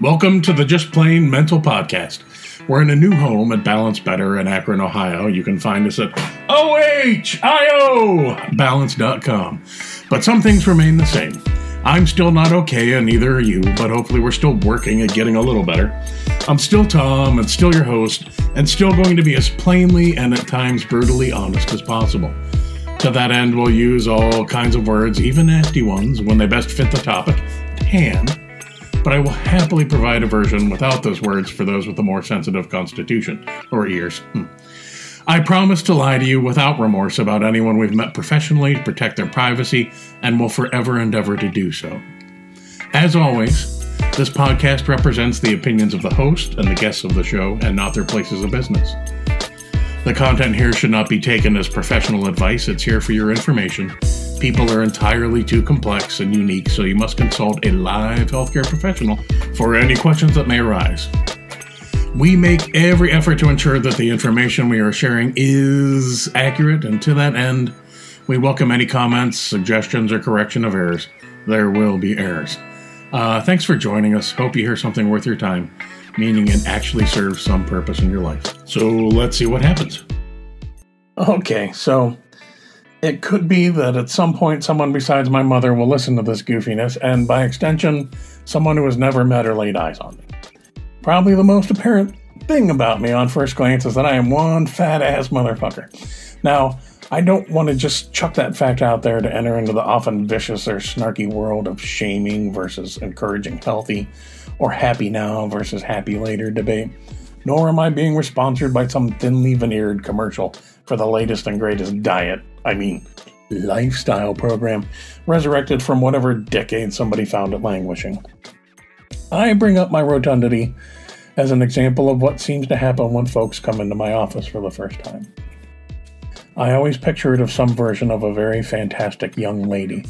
Welcome to the Just Plain Mental Podcast. We're in a new home at Balance Better in Akron, Ohio. You can find us at ohio.balance.com. But some things remain the same. I'm still not okay, and neither are you, but hopefully we're still working at getting a little better. I'm still Tom, and still your host, and still going to be as plainly and at times brutally honest as possible. To that end, we'll use all kinds of words, even nasty ones, when they best fit the topic hand but I will happily provide a version without those words for those with a more sensitive constitution or ears. Hmm. I promise to lie to you without remorse about anyone we've met professionally to protect their privacy and will forever endeavor to do so. As always, this podcast represents the opinions of the host and the guests of the show and not their places of business. The content here should not be taken as professional advice, it's here for your information People are entirely too complex and unique, so you must consult a live healthcare professional for any questions that may arise. We make every effort to ensure that the information we are sharing is accurate, and to that end, we welcome any comments, suggestions, or correction of errors. There will be errors. Uh, thanks for joining us. Hope you hear something worth your time, meaning it actually serves some purpose in your life. So let's see what happens. Okay, so it could be that at some point someone besides my mother will listen to this goofiness, and by extension, someone who has never met or laid eyes on me. Probably the most apparent thing about me on first glance is that I am one fat ass motherfucker. Now, I don't want to just chuck that fact out there to enter into the often vicious or snarky world of shaming versus encouraging healthy or happy now versus happy later debate. Nor am I being sponsored by some thinly veneered commercial for the latest and greatest diet I mean, lifestyle program, resurrected from whatever decade somebody found it languishing. I bring up my rotundity as an example of what seems to happen when folks come into my office for the first time. I always picture it of some version of a very fantastic young lady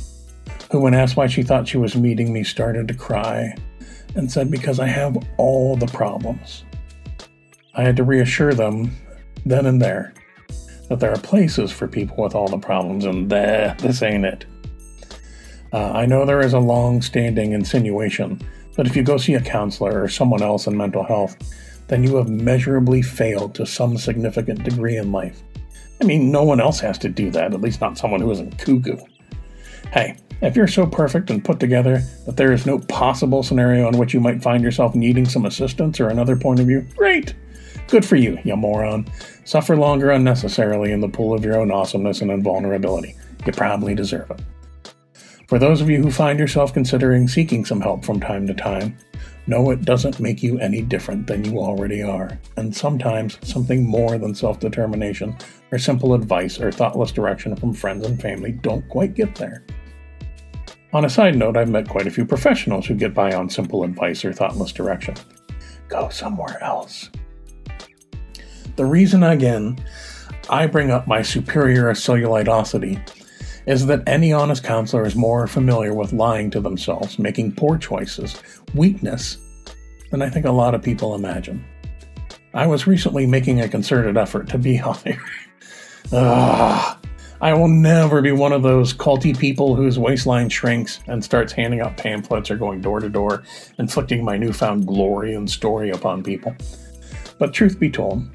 who, when asked why she thought she was meeting me, started to cry and said, Because I have all the problems. I had to reassure them then and there that there are places for people with all the problems, and this ain't it. Uh, I know there is a long standing insinuation that if you go see a counselor or someone else in mental health, then you have measurably failed to some significant degree in life. I mean, no one else has to do that, at least not someone who isn't cuckoo. Hey, if you're so perfect and put together that there is no possible scenario in which you might find yourself needing some assistance or another point of view, great! Good for you, you moron. Suffer longer unnecessarily in the pool of your own awesomeness and invulnerability. You probably deserve it. For those of you who find yourself considering seeking some help from time to time, know it doesn't make you any different than you already are, and sometimes something more than self determination or simple advice or thoughtless direction from friends and family don't quite get there. On a side note, I've met quite a few professionals who get by on simple advice or thoughtless direction. Go somewhere else. The reason, again, I bring up my superior cellulitosity is that any honest counselor is more familiar with lying to themselves, making poor choices, weakness, than I think a lot of people imagine. I was recently making a concerted effort to be healthier. Ugh. I will never be one of those culty people whose waistline shrinks and starts handing out pamphlets or going door to door, inflicting my newfound glory and story upon people. But truth be told,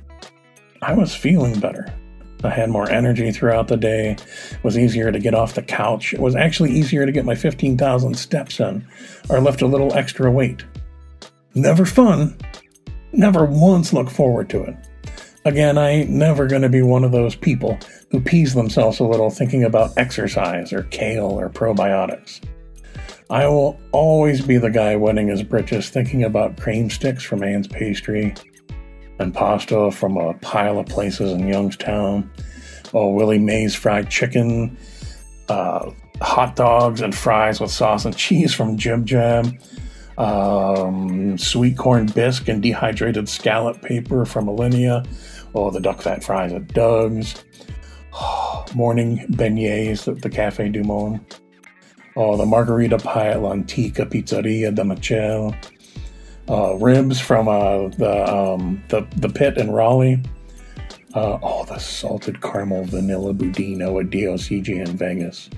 I was feeling better. I had more energy throughout the day. It was easier to get off the couch. It was actually easier to get my 15,000 steps in or lift a little extra weight. Never fun. Never once look forward to it. Again, I ain't never going to be one of those people who pees themselves a little thinking about exercise or kale or probiotics. I will always be the guy wetting his britches thinking about cream sticks from Ann's Pastry and pasta from a pile of places in Youngstown. Oh, Willie Mae's fried chicken, uh, hot dogs and fries with sauce and cheese from Jib Jab, um, sweet corn bisque and dehydrated scallop paper from Alinea, oh, the duck fat fries at Doug's, morning beignets at the Cafe Du Monde, oh, the margarita pie at L'Antica Pizzeria da Michele, uh, ribs from uh, the, um, the the pit in Raleigh. Uh, oh, the salted caramel vanilla budino at DOCG in Vegas.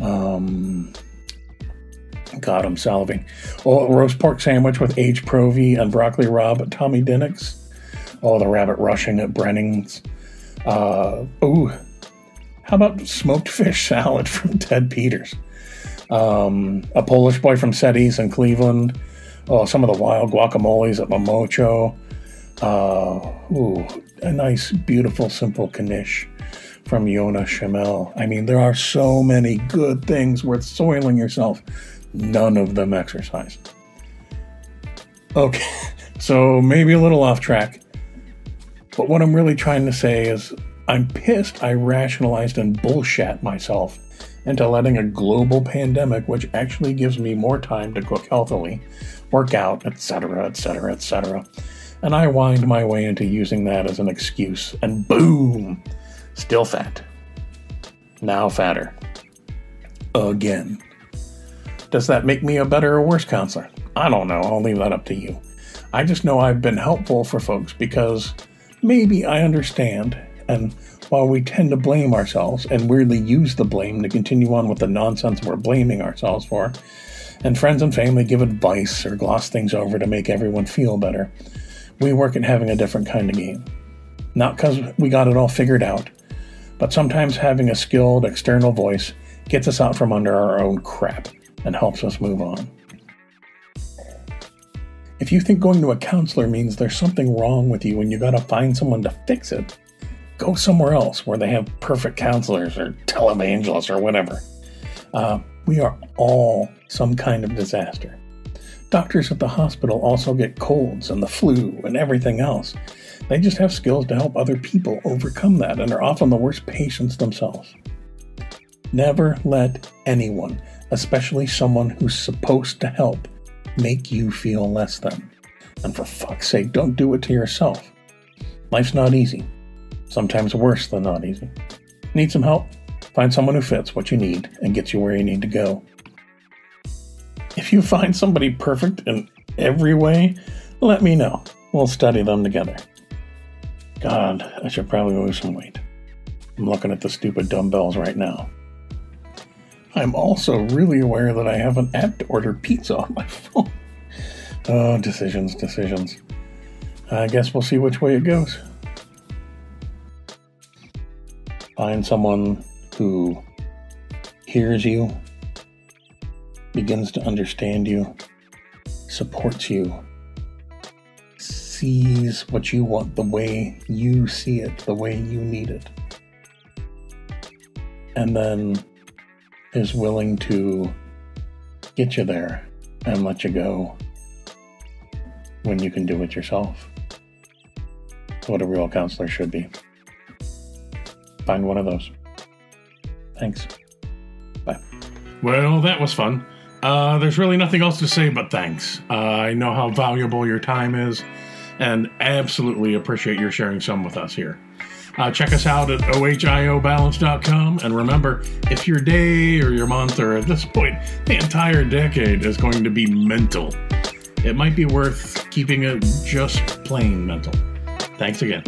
Um, God, I'm salivating. Oh, roast pork sandwich with H. Provy and broccoli rabe at Tommy DiNic's. Oh, the rabbit rushing at Brenning's. Uh, ooh, how about smoked fish salad from Ted Peters? Um, a Polish boy from Seti's in Cleveland. Oh, some of the wild guacamoles at Momocho. Uh, ooh, a nice, beautiful, simple knish from Yonah Schimmel. I mean, there are so many good things worth soiling yourself. None of them exercise. Okay, so maybe a little off track. But what I'm really trying to say is I'm pissed I rationalized and bullshat myself into letting a global pandemic, which actually gives me more time to cook healthily, work out, etc., etc., etc., and I wind my way into using that as an excuse, and boom, still fat. Now fatter. Again. Does that make me a better or worse counselor? I don't know. I'll leave that up to you. I just know I've been helpful for folks because maybe I understand, and while we tend to blame ourselves and weirdly use the blame to continue on with the nonsense we're blaming ourselves for, and friends and family give advice or gloss things over to make everyone feel better, we work at having a different kind of game. Not because we got it all figured out, but sometimes having a skilled external voice gets us out from under our own crap and helps us move on. If you think going to a counselor means there's something wrong with you and you gotta find someone to fix it, go somewhere else where they have perfect counselors or televangelists or whatever. Uh, we are all some kind of disaster. Doctors at the hospital also get colds and the flu and everything else. They just have skills to help other people overcome that and are often the worst patients themselves. Never let anyone, especially someone who's supposed to help, make you feel less than. And for fuck's sake, don't do it to yourself. Life's not easy. Sometimes worse than not easy. Need some help? Find someone who fits what you need and gets you where you need to go. If you find somebody perfect in every way, let me know. We'll study them together. God, I should probably lose some weight. I'm looking at the stupid dumbbells right now. I'm also really aware that I have an app to order pizza on my phone. Oh, decisions, decisions. I guess we'll see which way it goes. Find someone who hears you, begins to understand you, supports you, sees what you want the way you see it, the way you need it, and then is willing to get you there and let you go when you can do it yourself. What a real counselor should be. Find one of those. Thanks. Bye. Well, that was fun. Uh, there's really nothing else to say but thanks. Uh, I know how valuable your time is and absolutely appreciate your sharing some with us here. Uh, check us out at ohiobalance.com. And remember, if your day or your month or at this point, the entire decade is going to be mental, it might be worth keeping it just plain mental. Thanks again.